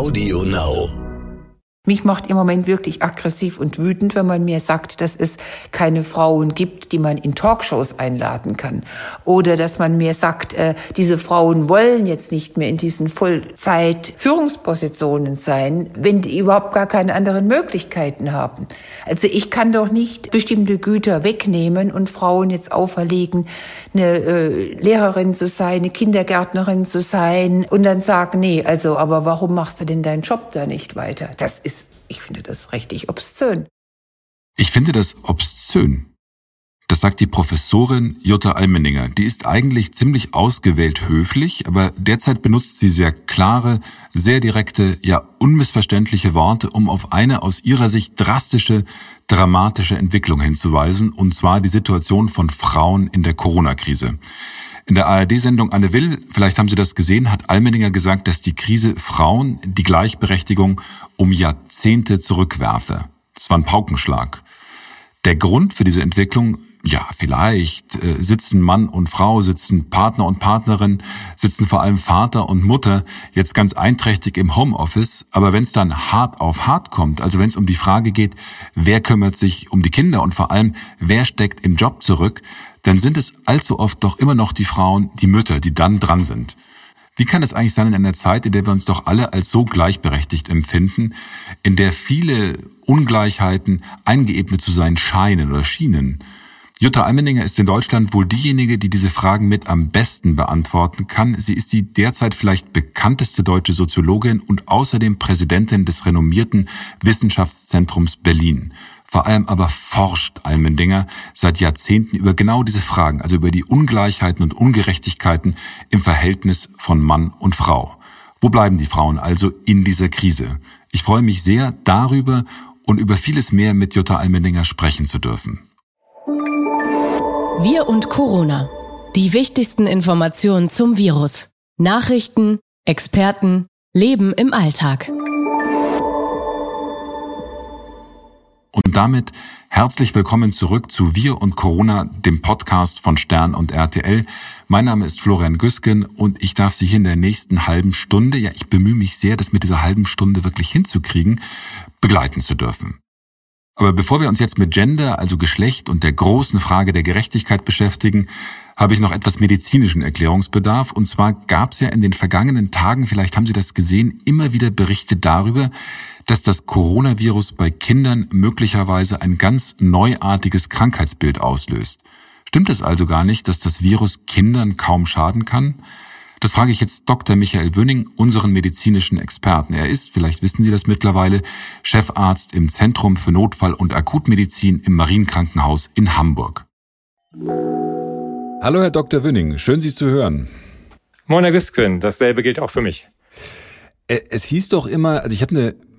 Audio Now. Mich macht im Moment wirklich aggressiv und wütend, wenn man mir sagt, dass es keine Frauen gibt, die man in Talkshows einladen kann. Oder dass man mir sagt, äh, diese Frauen wollen jetzt nicht mehr in diesen Vollzeit-Führungspositionen sein, wenn die überhaupt gar keine anderen Möglichkeiten haben. Also ich kann doch nicht bestimmte Güter wegnehmen und Frauen jetzt auferlegen, eine äh, Lehrerin zu sein, eine Kindergärtnerin zu sein und dann sagen, nee, also aber warum machst du denn deinen Job da nicht weiter? Das ist ich finde das richtig obszön. Ich finde das obszön. Das sagt die Professorin Jutta Almenninger. Die ist eigentlich ziemlich ausgewählt höflich, aber derzeit benutzt sie sehr klare, sehr direkte, ja unmissverständliche Worte, um auf eine aus ihrer Sicht drastische, dramatische Entwicklung hinzuweisen, und zwar die Situation von Frauen in der Corona-Krise. In der ARD-Sendung Anne Will, vielleicht haben Sie das gesehen, hat Almendinger gesagt, dass die Krise Frauen die Gleichberechtigung um Jahrzehnte zurückwerfe. Das war ein Paukenschlag. Der Grund für diese Entwicklung, ja, vielleicht äh, sitzen Mann und Frau, sitzen Partner und Partnerin, sitzen vor allem Vater und Mutter jetzt ganz einträchtig im Homeoffice, aber wenn es dann hart auf hart kommt, also wenn es um die Frage geht, wer kümmert sich um die Kinder und vor allem, wer steckt im Job zurück, dann sind es allzu oft doch immer noch die Frauen, die Mütter, die dann dran sind. Wie kann es eigentlich sein in einer Zeit, in der wir uns doch alle als so gleichberechtigt empfinden, in der viele Ungleichheiten eingeebnet zu sein scheinen oder schienen? Jutta Almendinger ist in Deutschland wohl diejenige, die diese Fragen mit am besten beantworten kann. Sie ist die derzeit vielleicht bekannteste deutsche Soziologin und außerdem Präsidentin des renommierten Wissenschaftszentrums Berlin. Vor allem aber forscht Almendinger seit Jahrzehnten über genau diese Fragen, also über die Ungleichheiten und Ungerechtigkeiten im Verhältnis von Mann und Frau. Wo bleiben die Frauen also in dieser Krise? Ich freue mich sehr, darüber und über vieles mehr mit Jutta Almendinger sprechen zu dürfen. Wir und Corona. Die wichtigsten Informationen zum Virus. Nachrichten, Experten, Leben im Alltag. Und damit herzlich willkommen zurück zu Wir und Corona, dem Podcast von Stern und RTL. Mein Name ist Florian Güsken und ich darf Sie hier in der nächsten halben Stunde, ja, ich bemühe mich sehr, das mit dieser halben Stunde wirklich hinzukriegen, begleiten zu dürfen. Aber bevor wir uns jetzt mit Gender, also Geschlecht und der großen Frage der Gerechtigkeit beschäftigen, habe ich noch etwas medizinischen Erklärungsbedarf. Und zwar gab es ja in den vergangenen Tagen, vielleicht haben Sie das gesehen, immer wieder Berichte darüber, dass das Coronavirus bei Kindern möglicherweise ein ganz neuartiges Krankheitsbild auslöst. Stimmt es also gar nicht, dass das Virus Kindern kaum schaden kann? Das frage ich jetzt Dr. Michael Wöning, unseren medizinischen Experten. Er ist, vielleicht wissen Sie das mittlerweile, Chefarzt im Zentrum für Notfall- und Akutmedizin im Marienkrankenhaus in Hamburg. Hallo, Herr Dr. Wöning, schön Sie zu hören. Moin, Herr Güsquin, dasselbe gilt auch für mich. Es hieß doch immer, also ich habe eine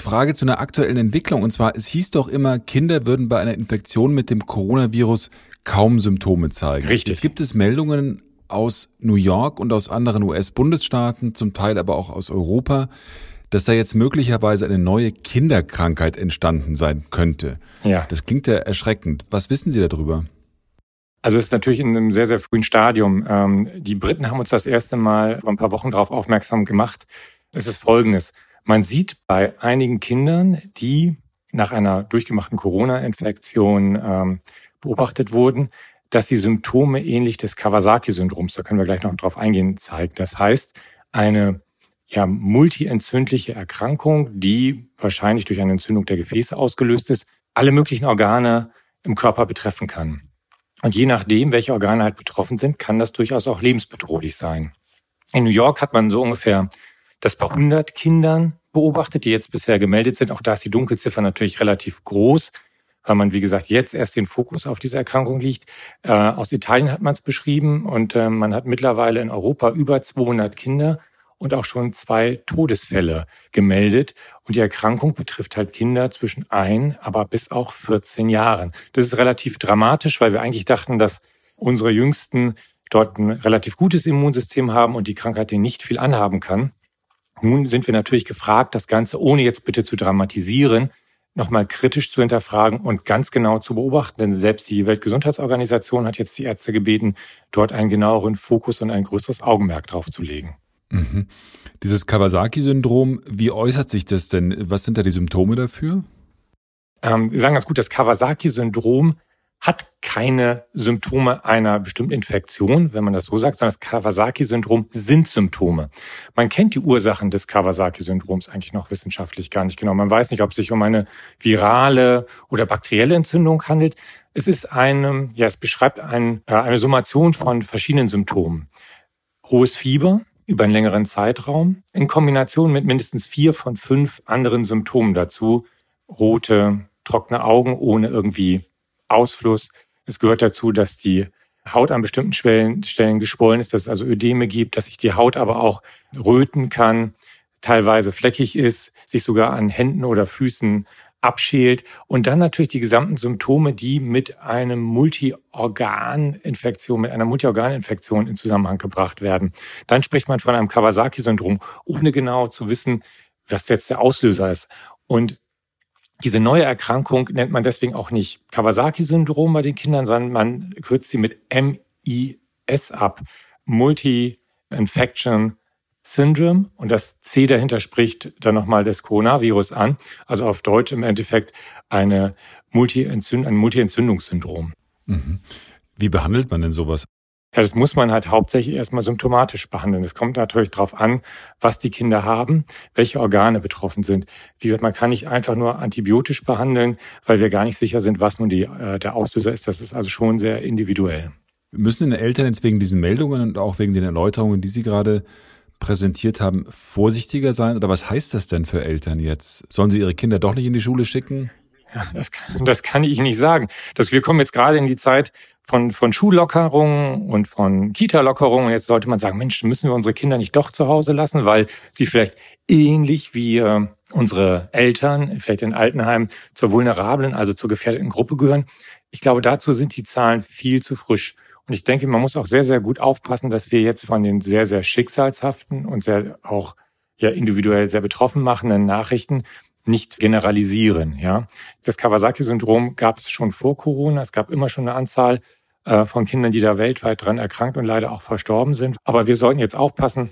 Frage zu einer aktuellen Entwicklung. Und zwar, es hieß doch immer, Kinder würden bei einer Infektion mit dem Coronavirus kaum Symptome zeigen. Richtig. Jetzt gibt es Meldungen aus New York und aus anderen US-Bundesstaaten, zum Teil aber auch aus Europa, dass da jetzt möglicherweise eine neue Kinderkrankheit entstanden sein könnte. Ja. Das klingt ja erschreckend. Was wissen Sie darüber? Also es ist natürlich in einem sehr, sehr frühen Stadium. Ähm, die Briten haben uns das erste Mal vor ein paar Wochen darauf aufmerksam gemacht. Es ist Folgendes. Man sieht bei einigen Kindern, die nach einer durchgemachten Corona-Infektion ähm, beobachtet wurden, dass die Symptome ähnlich des Kawasaki-Syndroms, da können wir gleich noch drauf eingehen, zeigt. Das heißt, eine ja, multientzündliche Erkrankung, die wahrscheinlich durch eine Entzündung der Gefäße ausgelöst ist, alle möglichen Organe im Körper betreffen kann. Und je nachdem, welche Organe halt betroffen sind, kann das durchaus auch lebensbedrohlich sein. In New York hat man so ungefähr das bei 100 Kindern beobachtet, die jetzt bisher gemeldet sind. Auch da ist die Dunkelziffer natürlich relativ groß, weil man, wie gesagt, jetzt erst den Fokus auf diese Erkrankung liegt. Äh, aus Italien hat man es beschrieben und äh, man hat mittlerweile in Europa über 200 Kinder und auch schon zwei Todesfälle gemeldet. Und die Erkrankung betrifft halt Kinder zwischen ein, aber bis auch 14 Jahren. Das ist relativ dramatisch, weil wir eigentlich dachten, dass unsere Jüngsten dort ein relativ gutes Immunsystem haben und die Krankheit denen nicht viel anhaben kann. Nun sind wir natürlich gefragt, das Ganze, ohne jetzt bitte zu dramatisieren, nochmal kritisch zu hinterfragen und ganz genau zu beobachten. Denn selbst die Weltgesundheitsorganisation hat jetzt die Ärzte gebeten, dort einen genaueren Fokus und ein größeres Augenmerk drauf zu legen. Mhm. Dieses Kawasaki-Syndrom, wie äußert sich das denn? Was sind da die Symptome dafür? Ähm, wir sagen ganz gut, das Kawasaki-Syndrom hat keine Symptome einer bestimmten Infektion, wenn man das so sagt, sondern das Kawasaki-Syndrom sind Symptome. Man kennt die Ursachen des Kawasaki-Syndroms eigentlich noch wissenschaftlich gar nicht genau. Man weiß nicht, ob es sich um eine virale oder bakterielle Entzündung handelt. Es ist eine, ja, es beschreibt ein, äh, eine Summation von verschiedenen Symptomen. Hohes Fieber über einen längeren Zeitraum in Kombination mit mindestens vier von fünf anderen Symptomen dazu. Rote, trockene Augen ohne irgendwie Ausfluss. Es gehört dazu, dass die Haut an bestimmten Stellen, geschwollen ist, dass es also Ödeme gibt, dass sich die Haut aber auch röten kann, teilweise fleckig ist, sich sogar an Händen oder Füßen abschält und dann natürlich die gesamten Symptome, die mit einem Multiorganinfektion, mit einer Multiorganinfektion in Zusammenhang gebracht werden. Dann spricht man von einem Kawasaki-Syndrom, ohne genau zu wissen, was jetzt der Auslöser ist. Und diese neue Erkrankung nennt man deswegen auch nicht Kawasaki-Syndrom bei den Kindern, sondern man kürzt sie mit MIS ab. Multi-Infection Syndrome. Und das C dahinter spricht dann nochmal das Coronavirus an. Also auf Deutsch im Endeffekt eine Multi-Entzünd ein Multi-Entzündungssyndrom. Mhm. Wie behandelt man denn sowas? Ja, das muss man halt hauptsächlich erstmal symptomatisch behandeln. Es kommt natürlich darauf an, was die Kinder haben, welche Organe betroffen sind. Wie gesagt, man kann nicht einfach nur antibiotisch behandeln, weil wir gar nicht sicher sind, was nun die, äh, der Auslöser ist. Das ist also schon sehr individuell. Müssen denn Eltern jetzt wegen diesen Meldungen und auch wegen den Erläuterungen, die Sie gerade präsentiert haben, vorsichtiger sein? Oder was heißt das denn für Eltern jetzt? Sollen sie ihre Kinder doch nicht in die Schule schicken? Ja, das, kann, das kann ich nicht sagen. Das, wir kommen jetzt gerade in die Zeit von, von Schullockerungen und von Kita-Lockerungen. Und jetzt sollte man sagen, Mensch, müssen wir unsere Kinder nicht doch zu Hause lassen, weil sie vielleicht ähnlich wie äh, unsere Eltern, vielleicht in Altenheim, zur vulnerablen, also zur gefährdeten Gruppe gehören. Ich glaube, dazu sind die Zahlen viel zu frisch. Und ich denke, man muss auch sehr, sehr gut aufpassen, dass wir jetzt von den sehr, sehr schicksalshaften und sehr auch ja individuell sehr betroffen machenden Nachrichten nicht generalisieren. Ja, das Kawasaki-Syndrom gab es schon vor Corona. Es gab immer schon eine Anzahl äh, von Kindern, die da weltweit dran erkrankt und leider auch verstorben sind. Aber wir sollten jetzt aufpassen,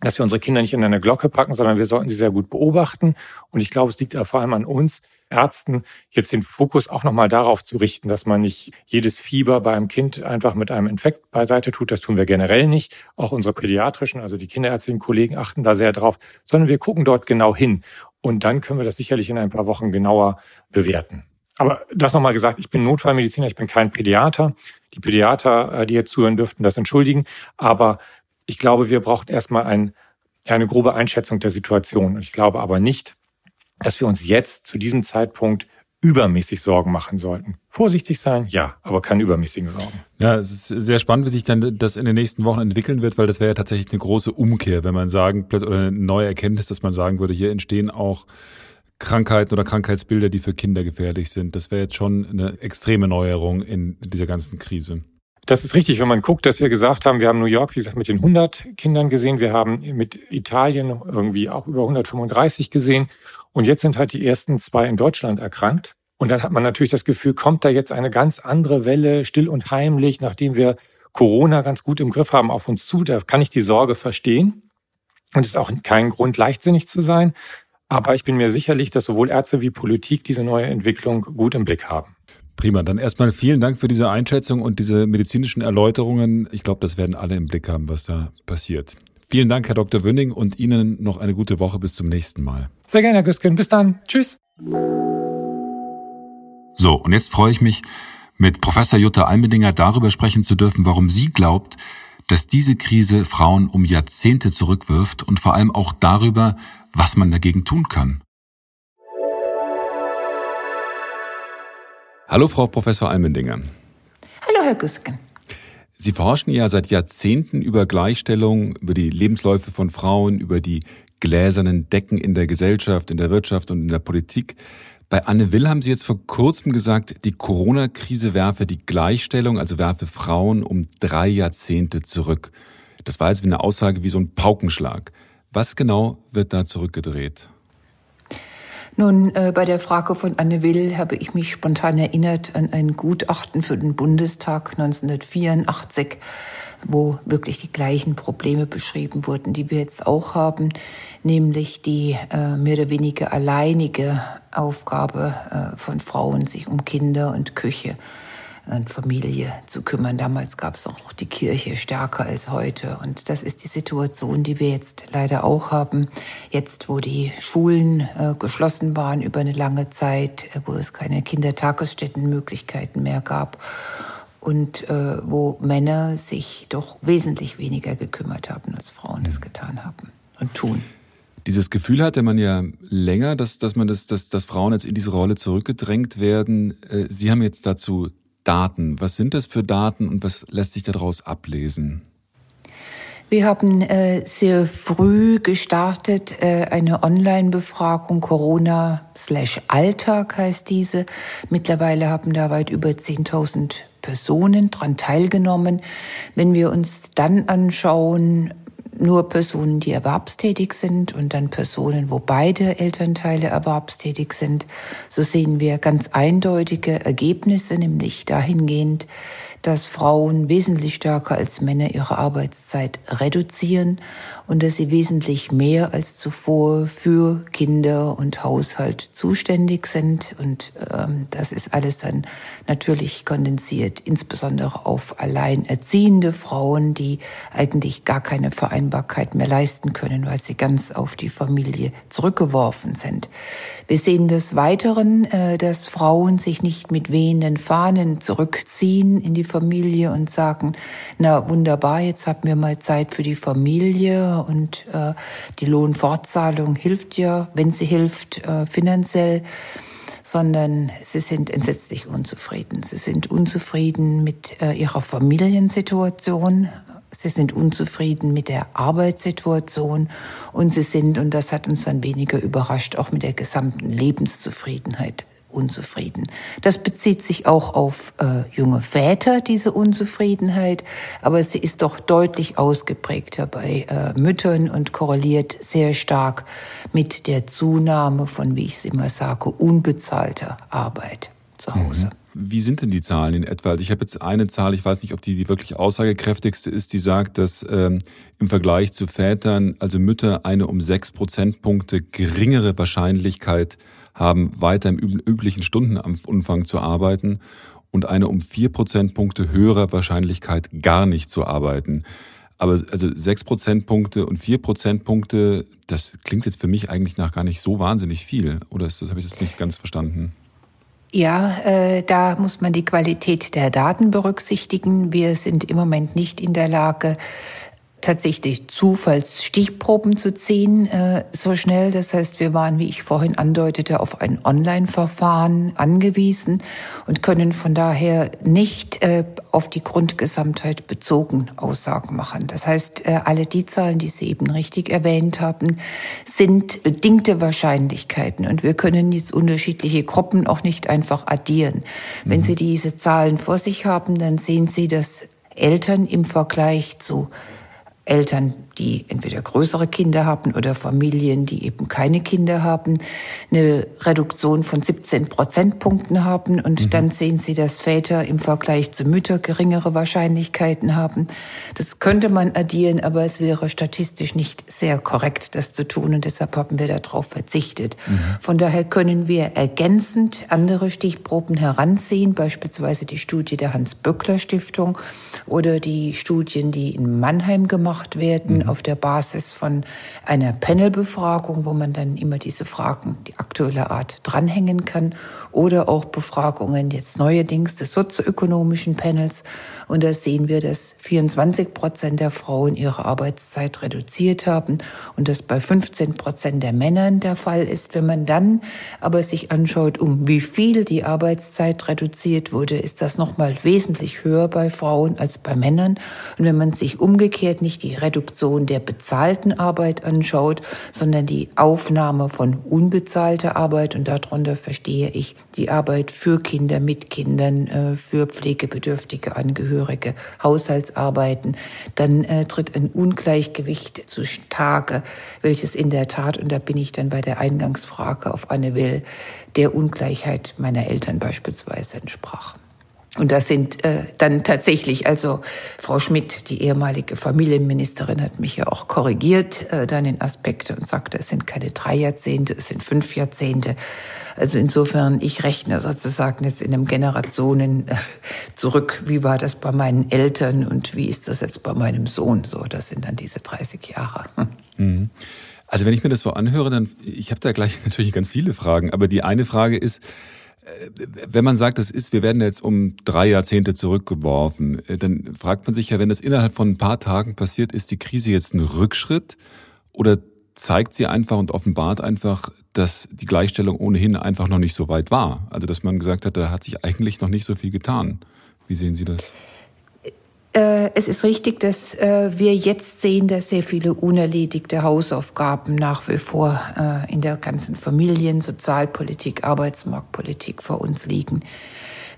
dass wir unsere Kinder nicht in eine Glocke packen, sondern wir sollten sie sehr gut beobachten. Und ich glaube, es liegt vor allem an uns Ärzten, jetzt den Fokus auch nochmal darauf zu richten, dass man nicht jedes Fieber bei einem Kind einfach mit einem Infekt beiseite tut. Das tun wir generell nicht. Auch unsere pädiatrischen, also die kinderärztlichen Kollegen achten da sehr drauf, sondern wir gucken dort genau hin. Und dann können wir das sicherlich in ein paar Wochen genauer bewerten. Aber das nochmal gesagt, ich bin Notfallmediziner, ich bin kein Pädiater. Die Pädiater, äh, die jetzt zuhören dürften, das entschuldigen. Aber ich glaube, wir brauchen erstmal ein, eine grobe Einschätzung der Situation. Ich glaube aber nicht, dass wir uns jetzt zu diesem Zeitpunkt übermäßig Sorgen machen sollten. Vorsichtig sein, ja, aber keine übermäßigen Sorgen. Ja, es ist sehr spannend, wie sich dann das in den nächsten Wochen entwickeln wird, weil das wäre ja tatsächlich eine große Umkehr, wenn man sagen, oder eine neue Erkenntnis, dass man sagen würde, hier entstehen auch Krankheiten oder Krankheitsbilder, die für Kinder gefährlich sind. Das wäre jetzt schon eine extreme Neuerung in dieser ganzen Krise. Das ist richtig, wenn man guckt, dass wir gesagt haben, wir haben New York, wie gesagt, mit den 100 Kindern gesehen, wir haben mit Italien irgendwie auch über 135 gesehen und jetzt sind halt die ersten zwei in Deutschland erkrankt. Und dann hat man natürlich das Gefühl, kommt da jetzt eine ganz andere Welle, still und heimlich, nachdem wir Corona ganz gut im Griff haben, auf uns zu. Da kann ich die Sorge verstehen. Und es ist auch kein Grund, leichtsinnig zu sein. Aber ich bin mir sicherlich, dass sowohl Ärzte wie Politik diese neue Entwicklung gut im Blick haben. Prima, dann erstmal vielen Dank für diese Einschätzung und diese medizinischen Erläuterungen. Ich glaube, das werden alle im Blick haben, was da passiert. Vielen Dank, Herr Dr. Wünning, und Ihnen noch eine gute Woche. Bis zum nächsten Mal. Sehr gerne, Herr Güsken. Bis dann. Tschüss. So, und jetzt freue ich mich, mit Professor Jutta Almendinger darüber sprechen zu dürfen, warum sie glaubt, dass diese Krise Frauen um Jahrzehnte zurückwirft und vor allem auch darüber, was man dagegen tun kann. Hallo, Frau Professor Almendinger. Hallo, Herr Güsken. Sie forschen ja seit Jahrzehnten über Gleichstellung, über die Lebensläufe von Frauen, über die gläsernen Decken in der Gesellschaft, in der Wirtschaft und in der Politik. Bei Anne Will haben Sie jetzt vor kurzem gesagt, die Corona-Krise werfe die Gleichstellung, also werfe Frauen um drei Jahrzehnte zurück. Das war jetzt wie eine Aussage wie so ein Paukenschlag. Was genau wird da zurückgedreht? Nun, äh, bei der Frage von Anne Will habe ich mich spontan erinnert an ein Gutachten für den Bundestag 1984, wo wirklich die gleichen Probleme beschrieben wurden, die wir jetzt auch haben, nämlich die äh, mehr oder weniger alleinige Aufgabe äh, von Frauen, sich um Kinder und Küche und Familie zu kümmern. Damals gab es auch noch die Kirche stärker als heute. Und das ist die Situation, die wir jetzt leider auch haben. Jetzt, wo die Schulen äh, geschlossen waren über eine lange Zeit, äh, wo es keine Kindertagesstättenmöglichkeiten mehr gab und äh, wo Männer sich doch wesentlich weniger gekümmert haben, als Frauen das getan haben und tun. Dieses Gefühl hatte man ja länger, dass, dass man das, dass, dass Frauen jetzt in diese Rolle zurückgedrängt werden. Äh, Sie haben jetzt dazu Daten. Was sind das für Daten und was lässt sich daraus ablesen? Wir haben äh, sehr früh gestartet äh, eine Online-Befragung Corona slash Alltag heißt diese. Mittlerweile haben da weit über 10.000 Personen dran teilgenommen. Wenn wir uns dann anschauen, nur Personen, die erwerbstätig sind und dann Personen, wo beide Elternteile erwerbstätig sind. So sehen wir ganz eindeutige Ergebnisse, nämlich dahingehend, dass Frauen wesentlich stärker als Männer ihre Arbeitszeit reduzieren und dass sie wesentlich mehr als zuvor für Kinder und Haushalt zuständig sind. Und ähm, das ist alles dann natürlich kondensiert, insbesondere auf alleinerziehende Frauen, die eigentlich gar keine Vereinbarkeit mehr leisten können, weil sie ganz auf die Familie zurückgeworfen sind. Wir sehen des Weiteren, äh, dass Frauen sich nicht mit wehenden Fahnen zurückziehen in die Familie und sagen, na wunderbar, jetzt haben wir mal Zeit für die Familie und äh, die Lohnfortzahlung hilft ja, wenn sie hilft, äh, finanziell sondern sie sind entsetzlich unzufrieden. Sie sind unzufrieden mit äh, ihrer Familiensituation, sie sind unzufrieden mit der Arbeitssituation. Und sie sind, und das hat uns dann weniger überrascht, auch mit der gesamten Lebenszufriedenheit unzufrieden. Das bezieht sich auch auf äh, junge Väter, diese Unzufriedenheit, aber sie ist doch deutlich ausgeprägter bei äh, Müttern und korreliert sehr stark mit der Zunahme von, wie ich es immer sage, unbezahlter Arbeit zu Hause. Mhm. Wie sind denn die Zahlen in etwa? Also ich habe jetzt eine Zahl, ich weiß nicht, ob die die wirklich aussagekräftigste ist, die sagt, dass ähm, im Vergleich zu Vätern, also Mütter, eine um sechs Prozentpunkte geringere Wahrscheinlichkeit haben, weiter im üblichen Stundenumfang zu arbeiten und eine um vier Prozentpunkte höhere Wahrscheinlichkeit, gar nicht zu arbeiten. Aber also sechs Prozentpunkte und vier Prozentpunkte, das klingt jetzt für mich eigentlich nach gar nicht so wahnsinnig viel. Oder ist das habe ich das nicht ganz verstanden? Ja, äh, da muss man die Qualität der Daten berücksichtigen. Wir sind im Moment nicht in der Lage, tatsächlich Zufallsstichproben zu ziehen äh, so schnell. Das heißt, wir waren, wie ich vorhin andeutete, auf ein Online-Verfahren angewiesen und können von daher nicht äh, auf die Grundgesamtheit bezogen Aussagen machen. Das heißt, äh, alle die Zahlen, die Sie eben richtig erwähnt haben, sind bedingte Wahrscheinlichkeiten und wir können jetzt unterschiedliche Gruppen auch nicht einfach addieren. Wenn mhm. Sie diese Zahlen vor sich haben, dann sehen Sie, dass Eltern im Vergleich zu Eltern, die entweder größere Kinder haben oder Familien, die eben keine Kinder haben, eine Reduktion von 17 Prozentpunkten haben. Und mhm. dann sehen Sie, dass Väter im Vergleich zu Mütter geringere Wahrscheinlichkeiten haben. Das könnte man addieren, aber es wäre statistisch nicht sehr korrekt, das zu tun. Und deshalb haben wir darauf verzichtet. Mhm. Von daher können wir ergänzend andere Stichproben heranziehen, beispielsweise die Studie der Hans-Böckler-Stiftung oder die Studien, die in Mannheim gemacht werden mhm. auf der Basis von einer Panelbefragung, wo man dann immer diese Fragen, die aktuelle Art, dranhängen kann oder auch Befragungen jetzt neuerdings des sozioökonomischen Panels. Und da sehen wir, dass 24 Prozent der Frauen ihre Arbeitszeit reduziert haben und das bei 15 Prozent der Männern der Fall ist. Wenn man dann aber sich anschaut, um wie viel die Arbeitszeit reduziert wurde, ist das nochmal wesentlich höher bei Frauen als bei Männern. Und wenn man sich umgekehrt nicht die Reduktion der bezahlten Arbeit anschaut, sondern die Aufnahme von unbezahlter Arbeit. Und darunter verstehe ich die Arbeit für Kinder, mit Kindern, äh, für pflegebedürftige Angehörige, Haushaltsarbeiten. Dann äh, tritt ein Ungleichgewicht zutage, welches in der Tat, und da bin ich dann bei der Eingangsfrage auf Anne Will, der Ungleichheit meiner Eltern beispielsweise entsprach. Und das sind äh, dann tatsächlich, also Frau Schmidt, die ehemalige Familienministerin, hat mich ja auch korrigiert, äh, dann in Aspekte und sagte, es sind keine drei Jahrzehnte, es sind fünf Jahrzehnte. Also insofern, ich rechne sozusagen jetzt in einem Generationen äh, zurück. Wie war das bei meinen Eltern und wie ist das jetzt bei meinem Sohn? So, das sind dann diese 30 Jahre. Mhm. Also wenn ich mir das so anhöre, dann, ich habe da gleich natürlich ganz viele Fragen, aber die eine Frage ist, wenn man sagt, das ist, wir werden jetzt um drei Jahrzehnte zurückgeworfen, äh, dann fragt man sich ja, wenn das innerhalb von ein paar Tagen passiert, ist die Krise jetzt ein Rückschritt oder zeigt sie einfach und offenbart einfach, dass die Gleichstellung ohnehin einfach noch nicht so weit war? Also dass man gesagt hat, da hat sich eigentlich noch nicht so viel getan. Wie sehen Sie das? Äh, es ist richtig, dass äh, wir jetzt sehen, dass sehr viele unerledigte Hausaufgaben nach wie vor äh, in der ganzen Familien-, Sozialpolitik, Arbeitsmarktpolitik vor uns liegen.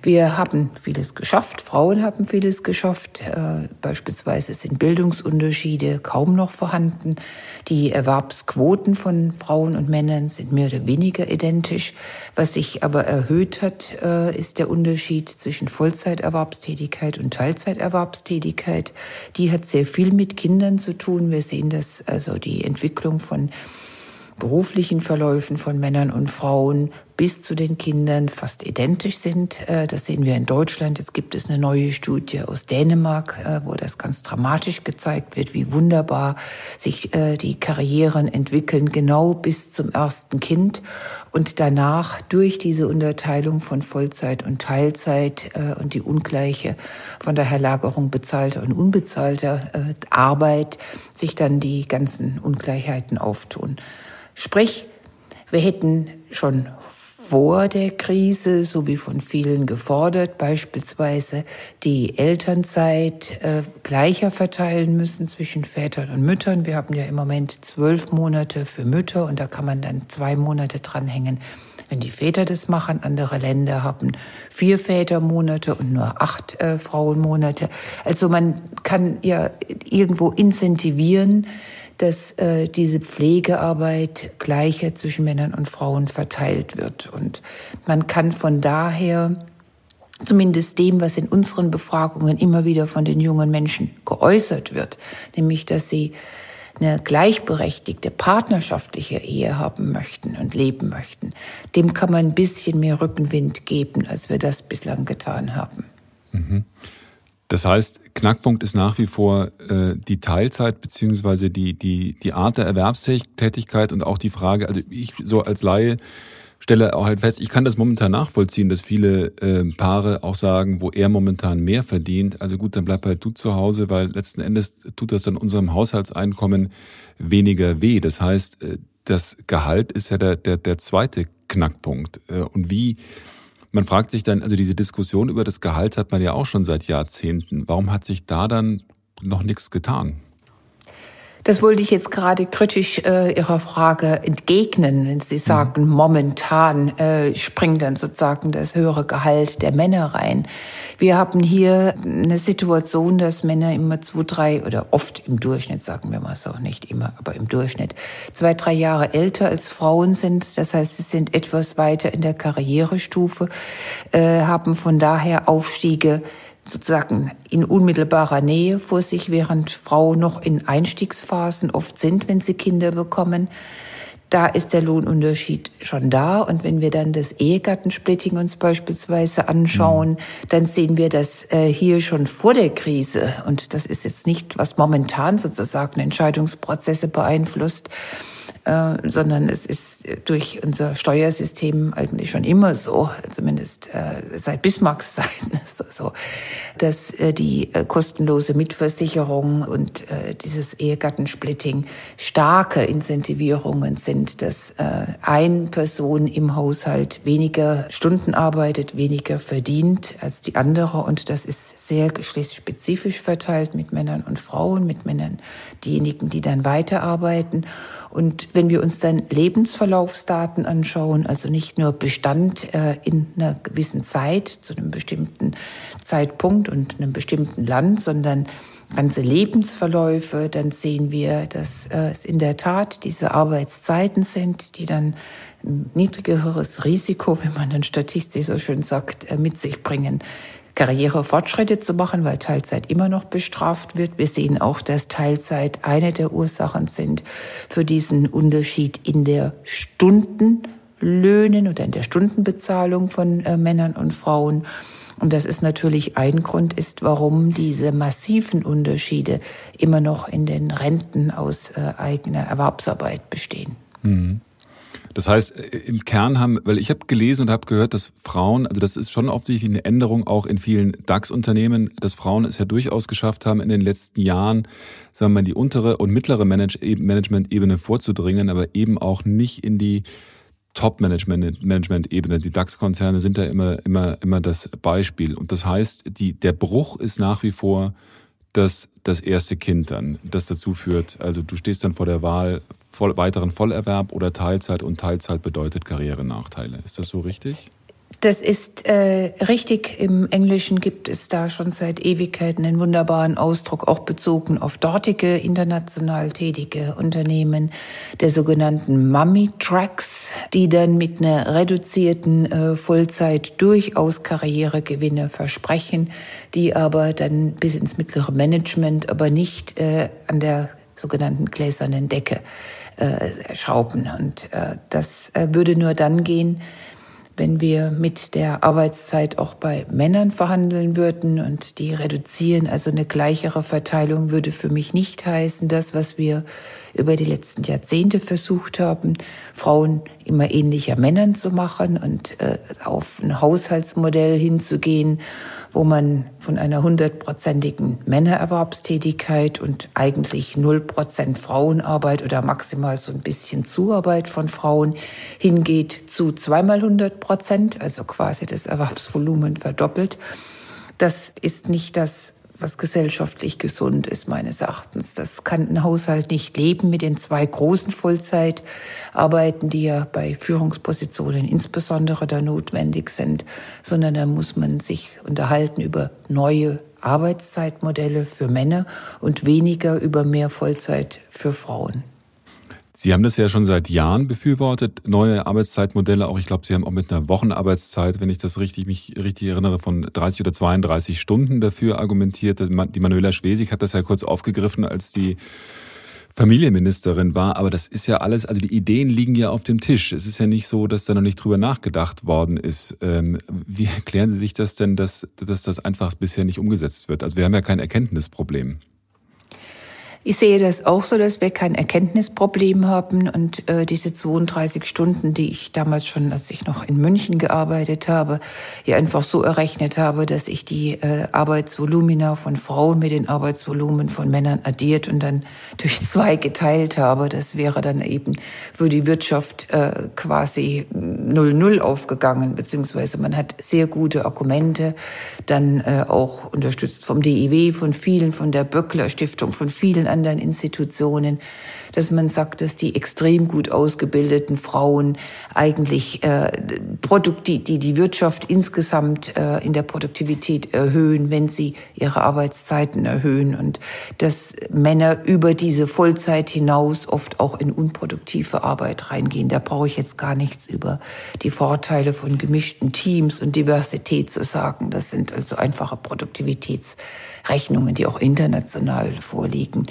Wir haben vieles geschafft, Frauen haben vieles geschafft. Äh, beispielsweise sind Bildungsunterschiede kaum noch vorhanden. Die Erwerbsquoten von Frauen und Männern sind mehr oder weniger identisch. Was sich aber erhöht hat, äh, ist der Unterschied zwischen Vollzeiterwerbstätigkeit und Teilzeiterwerbstätigkeit. Die hat sehr viel mit Kindern zu tun. Wir sehen das, also die Entwicklung von beruflichen Verläufen von Männern und Frauen bis zu den Kindern fast identisch sind. Äh, das sehen wir in Deutschland. Jetzt gibt es eine neue Studie aus Dänemark, äh, wo das ganz dramatisch gezeigt wird, wie wunderbar sich äh, die Karrieren entwickeln, genau bis zum ersten Kind und danach durch diese Unterteilung von Vollzeit und Teilzeit und die ungleiche von der Herlagerung bezahlter und unbezahlter Arbeit sich dann die ganzen Ungleichheiten auftun. Sprich, wir hätten schon vor der Krise, so wie von vielen gefordert, beispielsweise die Elternzeit äh, gleicher verteilen müssen zwischen Vätern und Müttern. Wir haben ja im Moment zwölf Monate für Mütter und da kann man dann zwei Monate dranhängen, wenn die Väter das machen. Andere Länder haben vier Vätermonate und nur acht äh, Frauenmonate. Also man kann ja irgendwo incentivieren, dass äh, diese Pflegearbeit gleicher zwischen Männern und Frauen verteilt wird. Und man kann von daher zumindest dem, was in unseren Befragungen immer wieder von den jungen Menschen geäußert wird, nämlich dass sie eine gleichberechtigte partnerschaftliche Ehe haben möchten und leben möchten, dem kann man ein bisschen mehr Rückenwind geben, als wir das bislang getan haben. Mhm. Das heißt, Knackpunkt ist nach wie vor äh, die Teilzeit beziehungsweise die, die, die Art der Erwerbstätigkeit und auch die Frage, also ich so als Laie stelle auch halt fest, ich kann das momentan nachvollziehen, dass viele äh, Paare auch sagen, wo er momentan mehr verdient, also gut, dann bleib halt du zu Hause, weil letzten Endes tut das dann unserem Haushaltseinkommen weniger weh. Das heißt, äh, das Gehalt ist ja der, der, der zweite Knackpunkt. Äh, und wie man fragt sich dann, also diese Diskussion über das Gehalt hat man ja auch schon seit Jahrzehnten. Warum hat sich da dann noch nichts getan? Das wollte ich jetzt gerade kritisch äh, Ihrer Frage entgegnen, wenn Sie sagen, mhm. momentan äh, springt dann sozusagen das höhere Gehalt der Männer rein. Wir haben hier eine Situation, dass Männer immer zwei, drei oder oft im Durchschnitt, sagen wir mal so, nicht immer, aber im Durchschnitt, zwei, drei Jahre älter als Frauen sind. Das heißt, sie sind etwas weiter in der Karrierestufe, äh, haben von daher Aufstiege sozusagen in unmittelbarer Nähe vor sich, während Frauen noch in Einstiegsphasen oft sind, wenn sie Kinder bekommen. Da ist der Lohnunterschied schon da. Und wenn wir dann das Ehegattensplitting uns beispielsweise anschauen, mhm. dann sehen wir das äh, hier schon vor der Krise. Und das ist jetzt nicht, was momentan sozusagen Entscheidungsprozesse beeinflusst, äh, sondern es ist durch unser Steuersystem eigentlich schon immer so, zumindest äh, seit Bismarcks Zeiten ist das so, dass äh, die kostenlose Mitversicherung und dieses Ehegattensplitting starke Incentivierungen sind, dass ein Person im Haushalt weniger Stunden arbeitet, weniger verdient als die andere. Und das ist sehr geschlechtsspezifisch verteilt mit Männern und Frauen, mit Männern diejenigen, die dann weiterarbeiten. Und wenn wir uns dann Lebensverlaufsdaten anschauen, also nicht nur Bestand äh, in einer gewissen Zeit, zu einem bestimmten Zeitpunkt und einem bestimmten Land, sondern ganze Lebensverläufe, dann sehen wir, dass äh, es in der Tat diese Arbeitszeiten sind, die dann ein niedrigeres Risiko, wenn man dann statistisch so schön sagt, äh, mit sich bringen Karrierefortschritte zu machen, weil Teilzeit immer noch bestraft wird. Wir sehen auch, dass Teilzeit eine der Ursachen sind für diesen Unterschied in der Stundenlöhnen oder in der Stundenbezahlung von äh, Männern und Frauen. Und das ist natürlich ein Grund, ist, warum diese massiven Unterschiede immer noch in den Renten aus äh, eigener Erwerbsarbeit bestehen. Mhm. Das heißt, äh, im Kern haben, weil ich habe gelesen und habe gehört, dass Frauen, also das ist schon offensichtlich eine Änderung auch in vielen DAX-Unternehmen, dass Frauen es ja durchaus geschafft haben, in den letzten Jahren, sagen wir mal, die untere und mittlere Management-Ebene vorzudringen, aber eben auch nicht in die Top-Management-Ebene. Die DAX-Konzerne sind da immer, immer, immer das Beispiel. Und das heißt, die, der Bruch ist nach wie vor das, das erste Kind dann, das dazu führt. Also du stehst dann vor der Wahl voll, weiteren Vollerwerb oder Teilzeit und Teilzeit bedeutet Karrierenachteile. Ist das so richtig? Das ist äh, richtig. Im Englischen gibt es da schon seit Ewigkeiten einen wunderbaren Ausdruck, auch bezogen auf dortige international tätige Unternehmen, der sogenannten Mummy Tracks, die dann mit einer reduzierten äh, Vollzeit durchaus Karrieregewinne versprechen, die aber dann bis ins mittlere Management, aber nicht äh, an der sogenannten gläsernen Decke äh, schrauben. Und äh, das äh, würde nur dann gehen, wenn wir mit der Arbeitszeit auch bei Männern verhandeln würden und die reduzieren. Also eine gleichere Verteilung würde für mich nicht heißen, das, was wir über die letzten Jahrzehnte versucht haben, Frauen immer ähnlicher Männern zu machen und äh, auf ein Haushaltsmodell hinzugehen, wo man von einer hundertprozentigen Männererwerbstätigkeit und eigentlich null Prozent Frauenarbeit oder maximal so ein bisschen Zuarbeit von Frauen hingeht zu zweimal hundert Prozent, also quasi das Erwerbsvolumen verdoppelt. Das ist nicht das was gesellschaftlich gesund ist, meines Erachtens. Das kann ein Haushalt nicht leben mit den zwei großen Vollzeitarbeiten, die ja bei Führungspositionen insbesondere da notwendig sind, sondern da muss man sich unterhalten über neue Arbeitszeitmodelle für Männer und weniger über mehr Vollzeit für Frauen. Sie haben das ja schon seit Jahren befürwortet, neue Arbeitszeitmodelle. Auch ich glaube, Sie haben auch mit einer Wochenarbeitszeit, wenn ich das richtig mich richtig erinnere, von 30 oder 32 Stunden dafür argumentiert. Die Manuela Schwesig hat das ja kurz aufgegriffen, als die Familienministerin war. Aber das ist ja alles, also die Ideen liegen ja auf dem Tisch. Es ist ja nicht so, dass da noch nicht drüber nachgedacht worden ist. Ähm, wie erklären Sie sich das denn, dass, dass das einfach bisher nicht umgesetzt wird? Also wir haben ja kein Erkenntnisproblem. Ich sehe das auch so, dass wir kein Erkenntnisproblem haben und äh, diese 32 Stunden, die ich damals schon, als ich noch in München gearbeitet habe, ja einfach so errechnet habe, dass ich die äh, Arbeitsvolumina von Frauen mit den Arbeitsvolumen von Männern addiert und dann durch zwei geteilt habe. Das wäre dann eben für die Wirtschaft äh, quasi null null aufgegangen, beziehungsweise man hat sehr gute Argumente, dann äh, auch unterstützt vom DIW, von vielen, von der Böckler Stiftung, von vielen anderen Institutionen, dass man sagt, dass die extrem gut ausgebildeten Frauen eigentlich äh, die, die die Wirtschaft insgesamt äh, in der Produktivität erhöhen, wenn sie ihre Arbeitszeiten erhöhen und dass Männer über diese Vollzeit hinaus oft auch in unproduktive Arbeit reingehen. Da brauche ich jetzt gar nichts über die Vorteile von gemischten Teams und Diversität zu sagen. Das sind also einfache Produktivitätsrechnungen, die auch international vorliegen.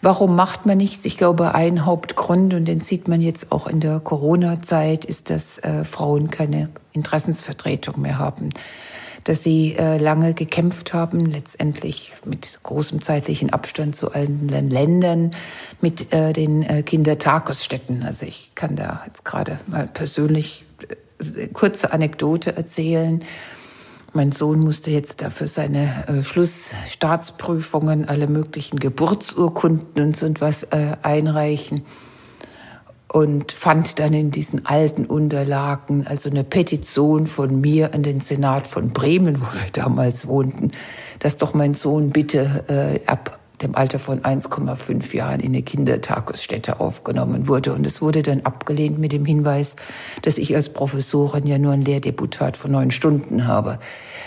Warum macht man nichts? Ich glaube, ein Hauptgrund, und den sieht man jetzt auch in der Corona-Zeit, ist, dass äh, Frauen keine Interessensvertretung mehr haben. Dass sie äh, lange gekämpft haben, letztendlich mit großem zeitlichen Abstand zu allen Ländern, mit äh, den äh, Kindertagesstätten. Also ich kann da jetzt gerade mal persönlich äh, kurze Anekdote erzählen. Mein Sohn musste jetzt dafür seine äh, Schlussstaatsprüfungen, alle möglichen Geburtsurkunden und so etwas äh, einreichen und fand dann in diesen alten Unterlagen also eine Petition von mir an den Senat von Bremen, wo wir damals wohnten, dass doch mein Sohn bitte äh, ab dem Alter von 1,5 Jahren in eine Kindertagesstätte aufgenommen wurde. Und es wurde dann abgelehnt mit dem Hinweis, dass ich als Professorin ja nur ein Lehrdeputat von neun Stunden habe.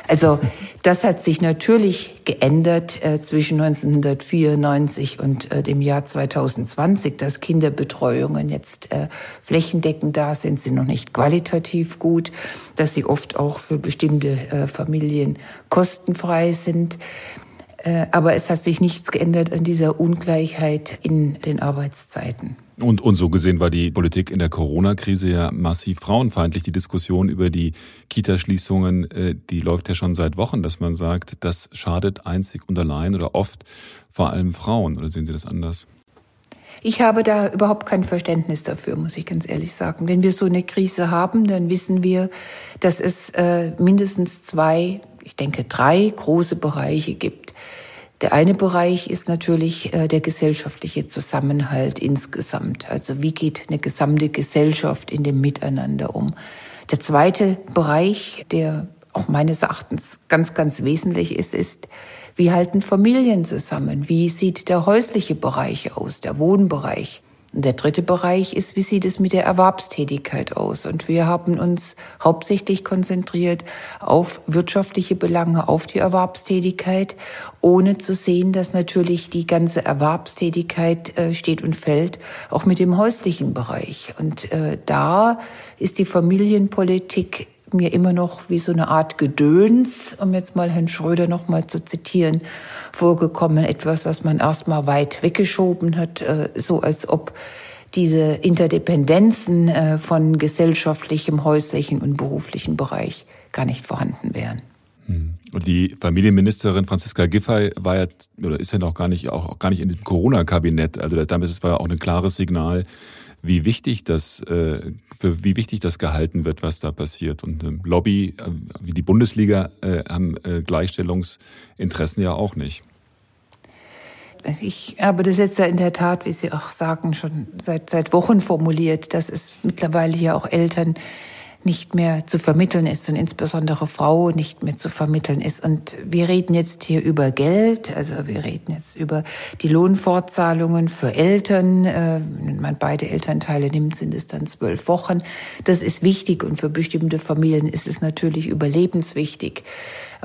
Also das hat sich natürlich geändert äh, zwischen 1994 und äh, dem Jahr 2020, dass Kinderbetreuungen jetzt äh, flächendeckend da sind, sind noch nicht qualitativ gut, dass sie oft auch für bestimmte äh, Familien kostenfrei sind. Äh, aber es hat sich nichts geändert an dieser Ungleichheit in den Arbeitszeiten. Und, und so gesehen war die Politik in der Corona-Krise ja massiv frauenfeindlich. Die Diskussion über die Kitaschließungen, äh, die läuft ja schon seit Wochen, dass man sagt, das schadet einzig und allein oder oft vor allem Frauen. Oder sehen Sie das anders? Ich habe da überhaupt kein Verständnis dafür, muss ich ganz ehrlich sagen. Wenn wir so eine Krise haben, dann wissen wir, dass es äh, mindestens zwei, ich denke drei große Bereiche gibt, der eine Bereich ist natürlich äh, der gesellschaftliche Zusammenhalt insgesamt. Also wie geht eine gesamte Gesellschaft in dem Miteinander um? Der zweite Bereich, der auch meines Erachtens ganz, ganz wesentlich ist, ist, wie halten Familien zusammen? Wie sieht der häusliche Bereich aus, der Wohnbereich? Und der dritte Bereich ist, wie sieht es mit der Erwerbstätigkeit aus? Und wir haben uns hauptsächlich konzentriert auf wirtschaftliche Belange, auf die Erwerbstätigkeit, ohne zu sehen, dass natürlich die ganze Erwerbstätigkeit äh, steht und fällt, auch mit dem häuslichen Bereich. Und äh, da ist die Familienpolitik mir immer noch wie so eine Art Gedöns, um jetzt mal Herrn Schröder noch mal zu zitieren, vorgekommen. Etwas, was man erstmal weit weggeschoben hat, äh, so als ob diese Interdependenzen äh, von gesellschaftlichem, häuslichen und beruflichen Bereich gar nicht vorhanden wären. Hm. Und die Familienministerin Franziska Giffey war ja oder ist ja noch gar nicht auch gar nicht in diesem Corona-Kabinett. Also damit war ja auch ein klares Signal, wie wichtig das, äh, für wie wichtig das gehalten wird, was da passiert. Und ähm, Lobby, äh, wie die Bundesliga, äh, haben Gleichstellungsinteressen ja auch nicht. Ich habe das jetzt ja in der Tat, wie Sie auch sagen, schon seit, seit Wochen formuliert, dass es mittlerweile ja auch Eltern nicht mehr zu vermitteln ist und insbesondere Frau nicht mehr zu vermitteln ist. Und wir reden jetzt hier über Geld, also wir reden jetzt über die Lohnfortzahlungen für Eltern. Äh, wenn man beide Elternteile nimmt, sind es dann zwölf Wochen. Das ist wichtig und für bestimmte Familien ist es natürlich überlebenswichtig.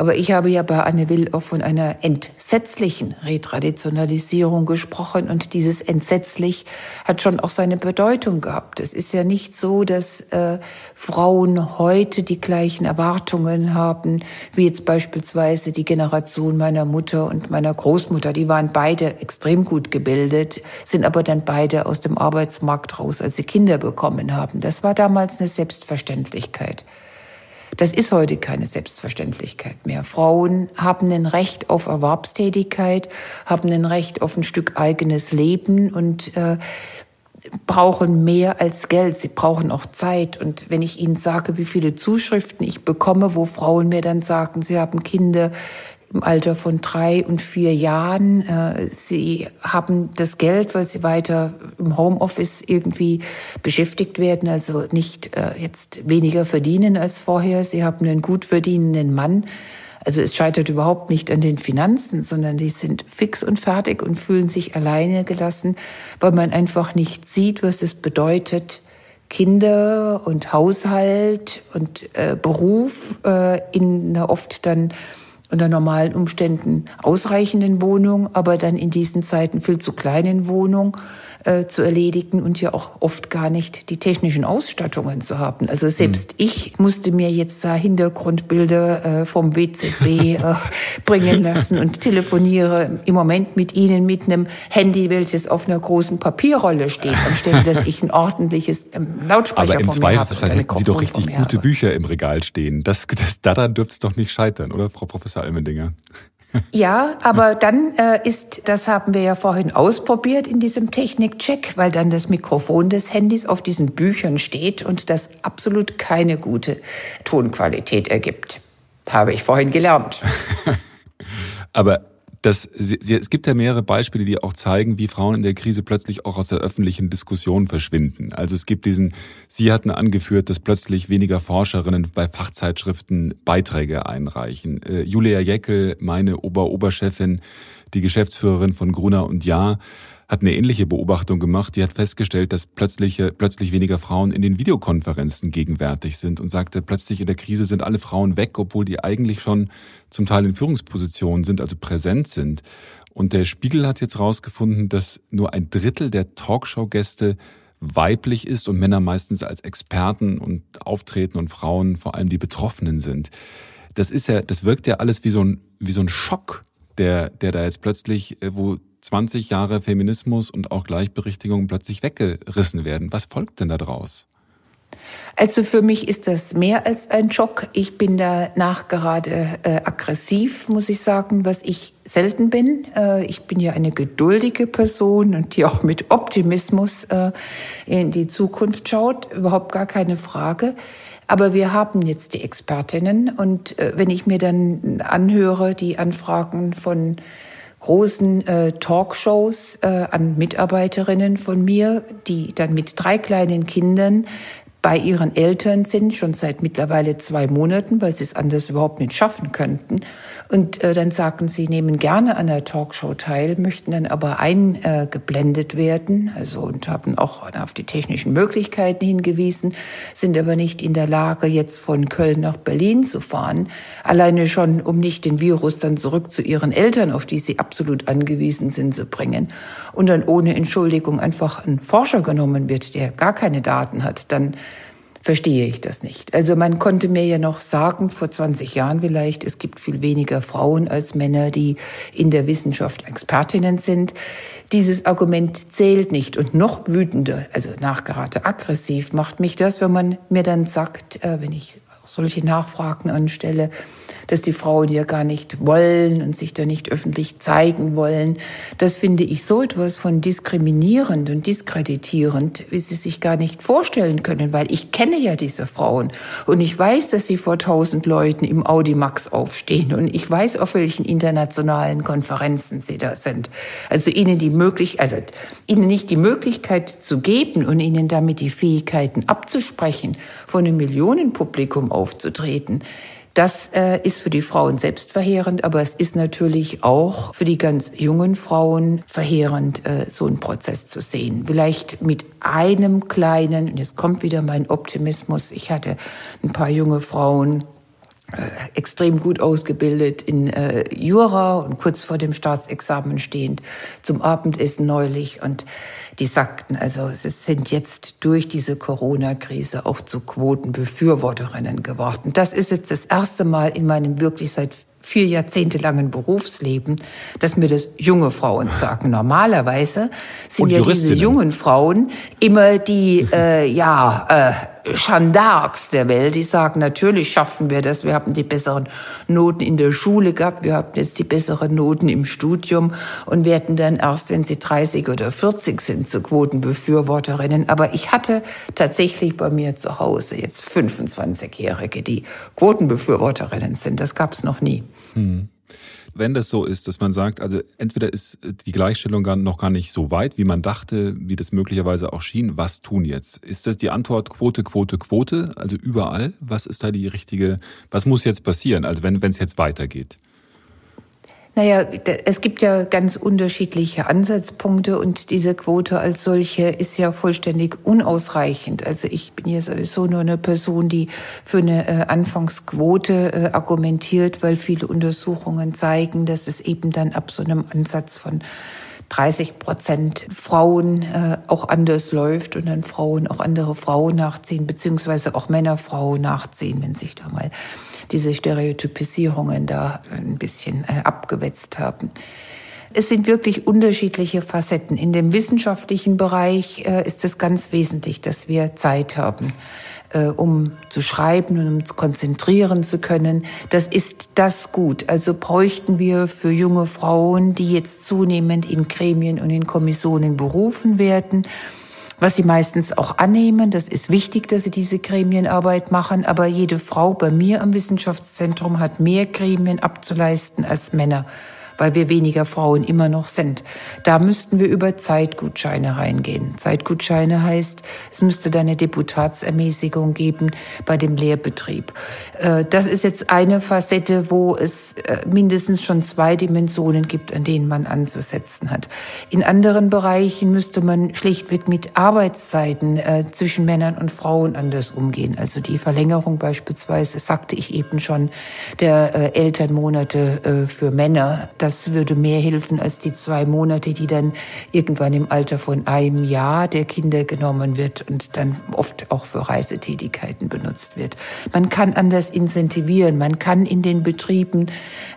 Aber ich habe ja bei Anne Will auch von einer entsetzlichen Retraditionalisierung gesprochen und dieses entsetzlich hat schon auch seine Bedeutung gehabt. Es ist ja nicht so, dass äh, Frauen heute die gleichen Erwartungen haben, wie jetzt beispielsweise die Generation meiner Mutter und meiner Großmutter. Die waren beide extrem gut gebildet, sind aber dann beide aus dem Arbeitsmarkt raus, als sie Kinder bekommen haben. Das war damals eine Selbstverständlichkeit. Das ist heute keine Selbstverständlichkeit mehr. Frauen haben ein Recht auf Erwerbstätigkeit, haben ein Recht auf ein Stück eigenes Leben und äh, brauchen mehr als Geld. Sie brauchen auch Zeit. Und wenn ich Ihnen sage, wie viele Zuschriften ich bekomme, wo Frauen mir dann sagen, sie haben Kinder, im Alter von drei und vier Jahren. Äh, sie haben das Geld, weil sie weiter im Homeoffice irgendwie beschäftigt werden, also nicht äh, jetzt weniger verdienen als vorher. Sie haben einen gut verdienenden Mann. Also es scheitert überhaupt nicht an den Finanzen, sondern die sind fix und fertig und fühlen sich alleine gelassen, weil man einfach nicht sieht, was es bedeutet, Kinder und Haushalt und äh, Beruf äh, in einer oft dann unter normalen Umständen ausreichenden Wohnung, aber dann in diesen Zeiten viel zu kleinen Wohnung äh, zu erledigen und ja auch oft gar nicht die technischen Ausstattungen zu haben. Also selbst mhm. ich musste mir jetzt da Hintergrundbilder äh, vom WZB äh, bringen lassen und telefoniere im Moment mit Ihnen mit einem Handy, welches auf einer großen Papierrolle steht, anstelle dass ich ein ordentliches ähm, Lautsprecher Aber im Zweifelsfall hätten Sie doch richtig gute Bücher im Regal stehen. Das, das daran dürfte es doch nicht scheitern, oder Frau Professor Almendinger? Ja, aber dann äh, ist, das haben wir ja vorhin ausprobiert in diesem Technikcheck, weil dann das Mikrofon des Handys auf diesen Büchern steht und das absolut keine gute Tonqualität ergibt. Habe ich vorhin gelernt. aber Das, es gibt ja mehrere Beispiele, die auch zeigen, wie Frauen in der Krise plötzlich auch aus der öffentlichen Diskussion verschwinden. Also es gibt diesen, Sie hatten angeführt, dass plötzlich weniger Forscherinnen bei Fachzeitschriften Beiträge einreichen. Äh, Julia Jeckel, meine Ober-Oberchefin, die Geschäftsführerin von Gruner und Jahr, hat eine ähnliche Beobachtung gemacht. Die hat festgestellt, dass plötzlich, plötzlich weniger Frauen in den Videokonferenzen gegenwärtig sind und sagte, plötzlich in der Krise sind alle Frauen weg, obwohl die eigentlich schon zum Teil in Führungspositionen sind, also präsent sind. Und der Spiegel hat jetzt herausgefunden, dass nur ein Drittel der Talkshow-Gäste weiblich ist und Männer meistens als Experten und auftreten und Frauen vor allem die Betroffenen sind. Das ist ja, das wirkt ja alles wie so ein, wie so ein Schock, der, der da jetzt plötzlich, äh, wo 20 Jahre Feminismus und auch Gleichberechtigung plötzlich weggerissen werden. Was folgt denn da draus? Also für mich ist das mehr als ein Schock. Ich bin danach gerade äh, aggressiv, muss ich sagen, was ich selten bin. Äh, ich bin ja eine geduldige Person und die auch mit Optimismus äh, in die Zukunft schaut. Überhaupt gar keine Frage. Aber wir haben jetzt die Expertinnen und äh, wenn ich mir dann anhöre, die Anfragen von großen äh, Talkshows äh, an Mitarbeiterinnen von mir, die dann mit drei kleinen Kindern bei ihren Eltern sind, schon seit mittlerweile zwei Monaten, weil sie es anders überhaupt nicht schaffen könnten. Und äh, dann sagten sie, nehmen gerne an der Talkshow teil, möchten dann aber eingeblendet werden, also und haben auch auf die technischen Möglichkeiten hingewiesen, sind aber nicht in der Lage, jetzt von Köln nach Berlin zu fahren, alleine schon, um nicht den Virus dann zurück zu ihren Eltern, auf die sie absolut angewiesen sind, zu bringen. Und dann ohne Entschuldigung einfach ein Forscher genommen wird, der gar keine Daten hat, dann verstehe ich das nicht. Also man konnte mir ja noch sagen, vor 20 Jahren vielleicht, es gibt viel weniger Frauen als Männer, die in der Wissenschaft Expertinnen sind. Dieses Argument zählt nicht. Und noch wütender, also nachgerate aggressiv, macht mich das, wenn man mir dann sagt, äh, wenn ich solche Nachfragen anstelle, dass die Frauen ja gar nicht wollen und sich da nicht öffentlich zeigen wollen. Das finde ich so etwas von diskriminierend und diskreditierend, wie sie sich gar nicht vorstellen können, weil ich kenne ja diese Frauen und ich weiß, dass sie vor tausend Leuten im Audimax aufstehen und ich weiß, auf welchen internationalen Konferenzen sie da sind. Also ihnen die möglich, also ihnen nicht die Möglichkeit zu geben und ihnen damit die Fähigkeiten abzusprechen, von einem Millionenpublikum aufzutreten das äh, ist für die Frauen selbst verheerend, aber es ist natürlich auch für die ganz jungen Frauen verheerend, äh, so einen Prozess zu sehen. Vielleicht mit einem kleinen, und jetzt kommt wieder mein Optimismus, ich hatte ein paar junge Frauen, extrem gut ausgebildet in äh, Jura und kurz vor dem Staatsexamen stehend zum Abendessen neulich und die sagten, also es sind jetzt durch diese Corona-Krise auch zu Quotenbefürworterinnen geworden. Das ist jetzt das erste Mal in meinem wirklich seit vier Jahrzehnte langen Berufsleben, dass mir das junge Frauen sagen. Normalerweise sind ja diese jungen Frauen immer die, äh, ja, äh, Jeanne d'Arcs der Welt, die sagen, natürlich schaffen wir das. Wir haben die besseren Noten in der Schule gehabt, wir haben jetzt die besseren Noten im Studium und werden dann erst, wenn sie 30 oder 40 sind, zu Quotenbefürworterinnen. Aber ich hatte tatsächlich bei mir zu Hause jetzt 25-Jährige, die Quotenbefürworterinnen sind. Das gab es noch nie. Hm wenn das so ist, dass man sagt, also entweder ist die Gleichstellung noch gar nicht so weit, wie man dachte, wie das möglicherweise auch schien, was tun jetzt? Ist das die Antwort Quote, Quote, Quote, also überall? Was ist da die richtige, was muss jetzt passieren, also wenn es jetzt weitergeht? Naja, es gibt ja ganz unterschiedliche Ansatzpunkte und diese Quote als solche ist ja vollständig unausreichend. Also ich bin ja sowieso nur eine Person, die für eine äh, Anfangsquote äh, argumentiert, weil viele Untersuchungen zeigen, dass es eben dann ab so einem Ansatz von 30 Prozent Frauen äh, auch anders läuft und dann Frauen auch andere Frauen nachziehen, beziehungsweise auch Männer Frauen nachziehen, wenn sich da mal diese Stereotypisierungen da ein bisschen äh, abgewetzt haben. Es sind wirklich unterschiedliche Facetten. In dem wissenschaftlichen Bereich äh, ist es ganz wesentlich, dass wir Zeit haben, äh, um zu schreiben und um zu konzentrieren zu können. Das ist das gut. Also bräuchten wir für junge Frauen, die jetzt zunehmend in Gremien und in Kommissionen berufen werden, was sie meistens auch annehmen. Das ist wichtig, dass sie diese Gremienarbeit machen. Aber jede Frau bei mir am Wissenschaftszentrum hat mehr Gremien abzuleisten als Männer weil wir weniger Frauen immer noch sind. Da müssten wir über Zeitgutscheine reingehen. Zeitgutscheine heißt, es müsste da eine Deputatsermäßigung geben bei dem Lehrbetrieb. Äh, das ist jetzt eine Facette, wo es äh, mindestens schon zwei Dimensionen gibt, an denen man anzusetzen hat. In anderen Bereichen müsste man schlichtweg mit Arbeitszeiten äh, zwischen Männern und Frauen anders umgehen. Also die Verlängerung beispielsweise, sagte ich eben schon, der Elternmonate für Männer. Das würde mehr helfen als die zwei Monate, die dann irgendwann im Alter von einem Jahr der Kinder genommen wird und dann oft auch für Reisetätigkeiten benutzt wird. Man kann anders incentivieren. Man kann in den Betrieben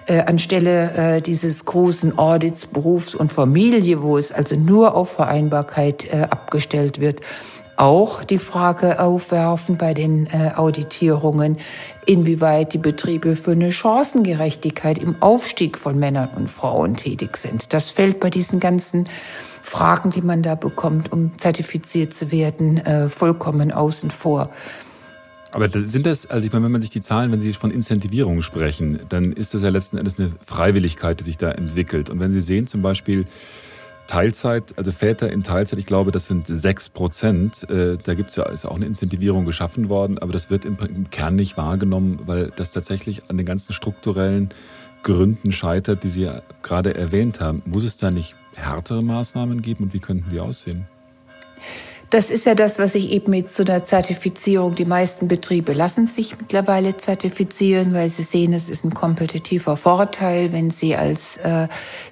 äh, anstelle äh, dieses großen Audits Berufs und Familie, wo es also nur auf Vereinbarkeit äh, abgestellt wird, auch die Frage aufwerfen bei den äh, Auditierungen, inwieweit die Betriebe für eine Chancengerechtigkeit im Aufstieg von Männern und Frauen tätig sind. Das fällt bei diesen ganzen Fragen, die man da bekommt, um zertifiziert zu werden, äh, vollkommen außen vor. Aber sind das, also ich meine, wenn man sich die Zahlen, wenn Sie von Incentivierung sprechen, dann ist das ja letzten Endes eine Freiwilligkeit, die sich da entwickelt. Und wenn Sie sehen zum Beispiel Teilzeit, also Väter in Teilzeit, ich glaube, das sind sechs Prozent. Äh, da gibt es ja ist auch eine Incentivierung geschaffen worden, aber das wird im, im Kern nicht wahrgenommen, weil das tatsächlich an den ganzen strukturellen Gründen scheitert, die Sie ja gerade erwähnt haben. Muss es da nicht härtere Maßnahmen geben und wie könnten die aussehen? Das ist ja das, was ich eben mit so einer Zertifizierung, die meisten Betriebe lassen sich mittlerweile zertifizieren, weil sie sehen, es ist ein kompetitiver Vorteil, wenn sie als äh,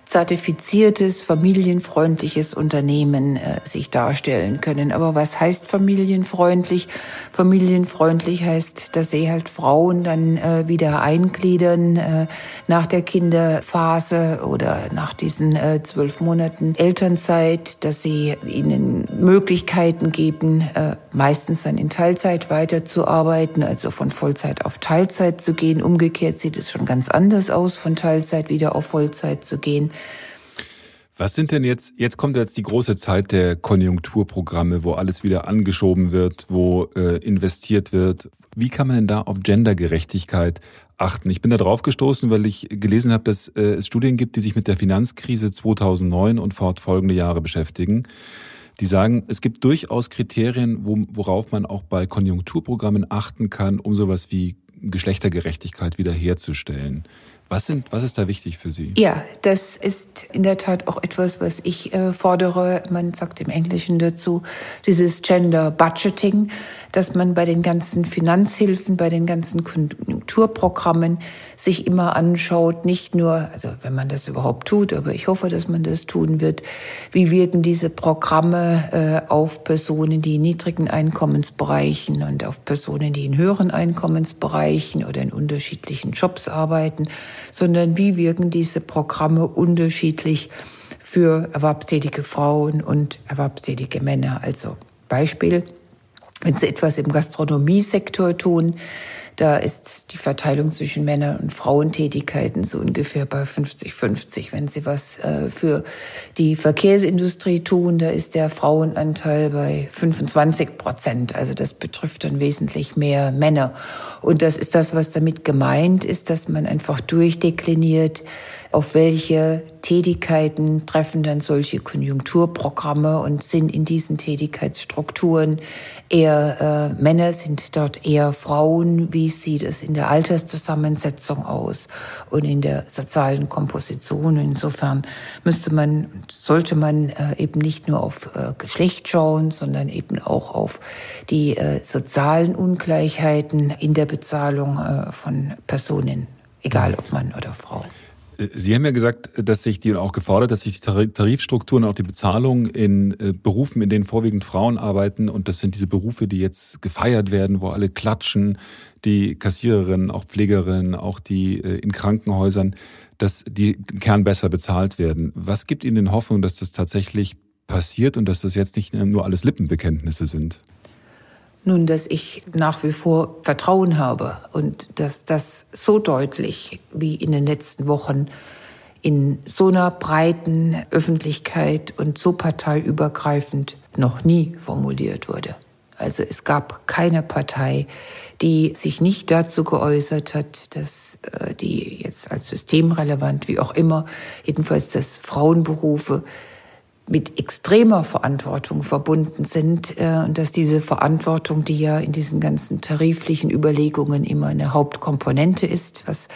zertifiziertes, familienfreundliches Unternehmen äh, sich darstellen können. Aber was heißt familienfreundlich? Familienfreundlich heißt, dass sie halt Frauen dann äh, wieder eingliedern äh, nach der Kinderphase oder nach diesen äh, zwölf Monaten Elternzeit, dass sie ihnen Möglichkeiten geben, äh, meistens dann in Teilzeit weiterzuarbeiten, also von Vollzeit auf Teilzeit zu gehen. Umgekehrt sieht es schon ganz anders aus, von Teilzeit wieder auf Vollzeit zu gehen. Was sind denn jetzt, jetzt kommt jetzt die große Zeit der Konjunkturprogramme, wo alles wieder angeschoben wird, wo äh, investiert wird. Wie kann man denn da auf Gendergerechtigkeit achten? Ich bin da drauf gestoßen, weil ich gelesen habe, dass äh, es Studien gibt, die sich mit der Finanzkrise 2009 und fortfolgende Jahre beschäftigen. Die sagen, es gibt durchaus Kriterien, wo, worauf man auch bei Konjunkturprogrammen achten kann, um sowas wie Geschlechtergerechtigkeit wiederherzustellen. Was, sind, was ist da wichtig für Sie? Ja, das ist in der Tat auch etwas, was ich äh, fordere. Man sagt im Englischen dazu dieses Gender Budgeting, dass man bei den ganzen Finanzhilfen, bei den ganzen Konjunkturprogrammen sich immer anschaut, nicht nur, also wenn man das überhaupt tut, aber ich hoffe, dass man das tun wird, wie wirken diese Programme äh, auf Personen, die in niedrigen Einkommensbereichen und auf Personen, die in höheren Einkommensbereichen oder in unterschiedlichen Jobs arbeiten sondern wie wirken diese Programme unterschiedlich für erwerbstätige Frauen und erwerbstätige Männer. Also Beispiel, wenn Sie etwas im Gastronomiesektor tun, da ist die Verteilung zwischen Männern- und Frauentätigkeiten so ungefähr bei 50-50. Wenn Sie was äh, für die Verkehrsindustrie tun, da ist der Frauenanteil bei 25 Prozent. Also das betrifft dann wesentlich mehr Männer. Und das ist das, was damit gemeint ist, dass man einfach durchdekliniert, auf welche Tätigkeiten treffen dann solche Konjunkturprogramme und sind in diesen Tätigkeitsstrukturen eher äh, Männer, sind dort eher Frauen, wie sieht es in der Alterszusammensetzung aus und in der sozialen Komposition. Insofern müsste man, sollte man äh, eben nicht nur auf äh, Geschlecht schauen, sondern eben auch auf die äh, sozialen Ungleichheiten in der Bezahlung äh, von Personen, egal ob Mann oder Frau. Sie haben ja gesagt, dass sich die und auch gefordert, dass sich die Tarifstrukturen und auch die Bezahlung in äh, Berufen, in denen vorwiegend Frauen arbeiten, und das sind diese Berufe, die jetzt gefeiert werden, wo alle klatschen, die Kassiererinnen, auch Pflegerinnen, auch die äh, in Krankenhäusern, dass die im Kern besser bezahlt werden. Was gibt Ihnen Hoffnung, dass das tatsächlich passiert und dass das jetzt nicht nur alles Lippenbekenntnisse sind? Nun, dass ich nach wie vor Vertrauen habe und dass das so deutlich wie in den letzten Wochen in so einer breiten Öffentlichkeit und so parteiübergreifend noch nie formuliert wurde. Also es gab keine Partei, die sich nicht dazu geäußert hat, dass äh, die jetzt als systemrelevant, wie auch immer, jedenfalls dass Frauenberufe mit extremer Verantwortung verbunden sind äh, und dass diese Verantwortung, die ja in diesen ganzen tariflichen Überlegungen immer eine Hauptkomponente ist, was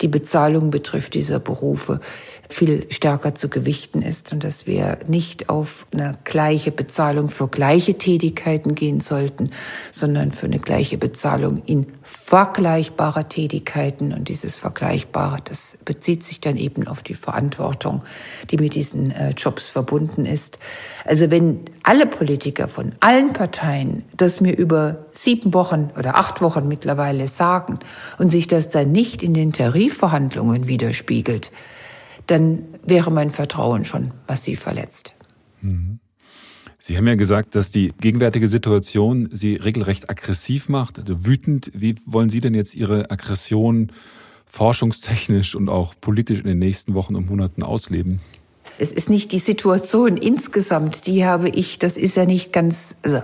die Bezahlung betrifft dieser Berufe, viel stärker zu gewichten ist und dass wir nicht auf eine gleiche Bezahlung für gleiche Tätigkeiten gehen sollten, sondern für eine gleiche Bezahlung in vergleichbarer Tätigkeiten. Und dieses Vergleichbare, das bezieht sich dann eben auf die Verantwortung, die mit diesen äh, Jobs verbunden ist. Also wenn alle Politiker von allen Parteien das mir über sieben Wochen oder acht Wochen mittlerweile sagen und sich das dann nicht in den Tarifverhandlungen widerspiegelt, dann wäre mein Vertrauen schon massiv verletzt. Mhm. Sie haben ja gesagt, dass die gegenwärtige Situation Sie regelrecht aggressiv macht, also wütend. Wie wollen Sie denn jetzt Ihre Aggression forschungstechnisch und auch politisch in den nächsten Wochen und Monaten ausleben? Es ist nicht die Situation insgesamt, die habe ich, das ist ja nicht ganz, also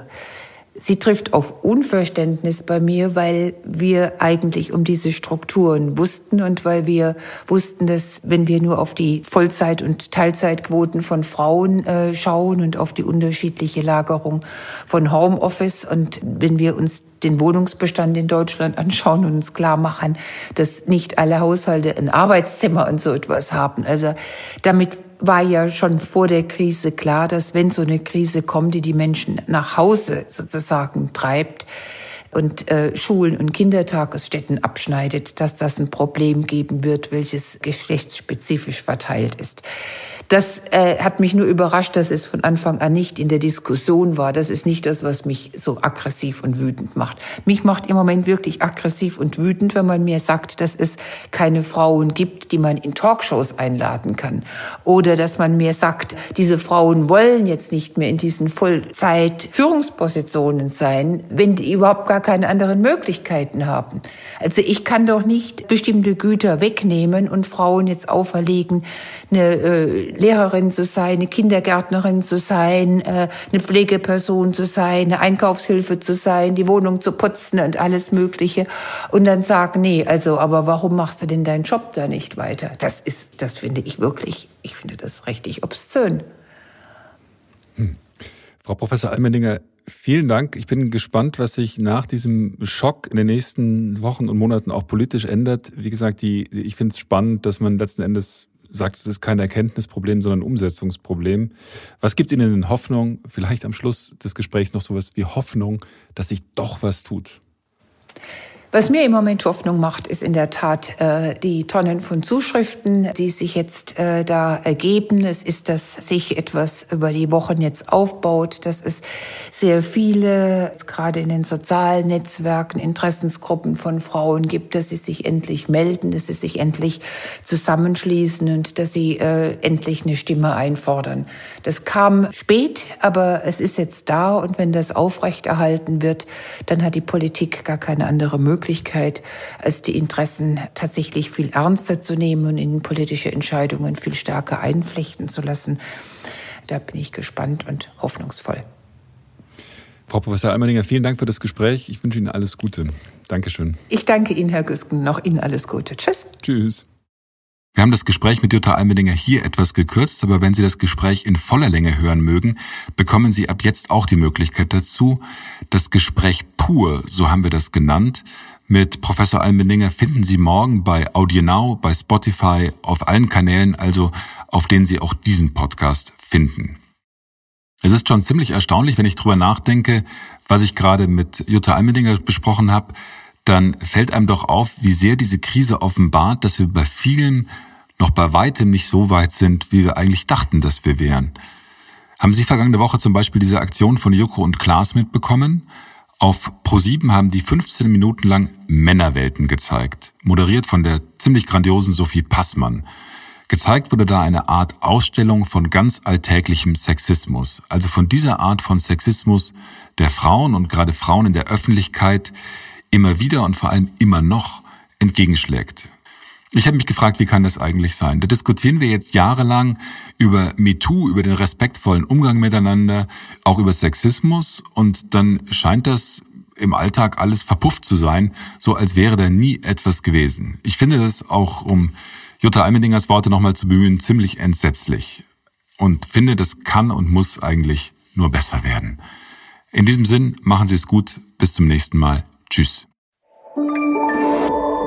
Sie trifft auf Unverständnis bei mir, weil wir eigentlich um diese Strukturen wussten und weil wir wussten, dass wenn wir nur auf die Vollzeit- und Teilzeitquoten von Frauen äh, schauen und auf die unterschiedliche Lagerung von Homeoffice und wenn wir uns den Wohnungsbestand in Deutschland anschauen und uns klar machen, dass nicht alle Haushalte ein Arbeitszimmer und so etwas haben. Also damit war ja schon vor der Krise klar, dass wenn so eine Krise kommt, die die Menschen nach Hause sozusagen treibt und äh, Schulen und Kindertagesstätten abschneidet, dass das ein Problem geben wird, welches geschlechtsspezifisch verteilt ist. Das äh, hat mich nur überrascht, dass es von Anfang an nicht in der Diskussion war. Das ist nicht das, was mich so aggressiv und wütend macht. Mich macht im Moment wirklich aggressiv und wütend, wenn man mir sagt, dass es keine Frauen gibt, die man in Talkshows einladen kann. Oder dass man mir sagt, diese Frauen wollen jetzt nicht mehr in diesen Vollzeit-Führungspositionen sein, wenn die überhaupt gar keine anderen Möglichkeiten haben. Also ich kann doch nicht bestimmte Güter wegnehmen und Frauen jetzt auferlegen, eine äh, Lehrerin zu sein, eine Kindergärtnerin zu sein, äh, eine Pflegeperson zu sein, eine Einkaufshilfe zu sein, die Wohnung zu putzen und alles Mögliche. Und dann sagen, nee, also, aber warum machst du denn deinen Job da nicht weiter? Das ist, das finde ich wirklich, ich finde das richtig obszön. Hm. Frau Professor Almendinger, vielen Dank. Ich bin gespannt, was sich nach diesem Schock in den nächsten Wochen und Monaten auch politisch ändert. Wie gesagt, die, ich finde es spannend, dass man letzten Endes sagt, es ist kein Erkenntnisproblem, sondern ein Umsetzungsproblem. Was gibt Ihnen denn Hoffnung, vielleicht am Schluss des Gesprächs noch sowas wie Hoffnung, dass sich doch was tut? Was mir im Moment Hoffnung macht, ist in der Tat äh, die Tonnen von Zuschriften, die sich jetzt äh, da ergeben. Es ist, dass sich etwas über die Wochen jetzt aufbaut, dass es sehr viele, gerade in den sozialen Netzwerken, Interessensgruppen von Frauen gibt, dass sie sich endlich melden, dass sie sich endlich zusammenschließen und dass sie äh, endlich eine Stimme einfordern. Das kam spät, aber es ist jetzt da und wenn das aufrechterhalten wird, dann hat die Politik gar keine andere Möglichkeit Möglichkeit, als die Interessen tatsächlich viel ernster zu nehmen und in politische Entscheidungen viel stärker einflechten zu lassen. Da bin ich gespannt und hoffnungsvoll. Frau Professor Almerdinger, vielen Dank für das Gespräch. Ich wünsche Ihnen alles Gute. Dankeschön. Ich danke Ihnen, Herr Güsken. Noch Ihnen alles Gute. Tschüss. Tschüss. Wir haben das Gespräch mit Jutta Almedinger hier etwas gekürzt, aber wenn Sie das Gespräch in voller Länge hören mögen, bekommen Sie ab jetzt auch die Möglichkeit dazu. Das Gespräch pur, so haben wir das genannt, mit Professor Almedinger finden Sie morgen bei AudioNow, bei Spotify, auf allen Kanälen, also auf denen Sie auch diesen Podcast finden. Es ist schon ziemlich erstaunlich, wenn ich drüber nachdenke, was ich gerade mit Jutta Almedinger besprochen habe, dann fällt einem doch auf, wie sehr diese Krise offenbart, dass wir bei vielen noch bei weitem nicht so weit sind, wie wir eigentlich dachten, dass wir wären. Haben Sie vergangene Woche zum Beispiel diese Aktion von Joko und Klaas mitbekommen? Auf Pro7 haben die 15 Minuten lang Männerwelten gezeigt, moderiert von der ziemlich grandiosen Sophie Passmann. Gezeigt wurde da eine Art Ausstellung von ganz alltäglichem Sexismus, also von dieser Art von Sexismus der Frauen und gerade Frauen in der Öffentlichkeit, immer wieder und vor allem immer noch entgegenschlägt. Ich habe mich gefragt, wie kann das eigentlich sein? Da diskutieren wir jetzt jahrelang über MeToo, über den respektvollen Umgang miteinander, auch über Sexismus und dann scheint das im Alltag alles verpufft zu sein, so als wäre da nie etwas gewesen. Ich finde das auch, um Jutta Almendingers Worte nochmal zu bemühen, ziemlich entsetzlich und finde, das kann und muss eigentlich nur besser werden. In diesem Sinn, machen Sie es gut. Bis zum nächsten Mal. Tschüss.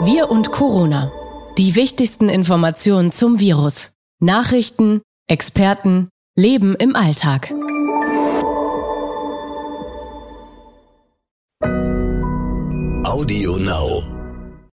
Wir und Corona. Die wichtigsten Informationen zum Virus. Nachrichten, Experten, Leben im Alltag. Audio Now.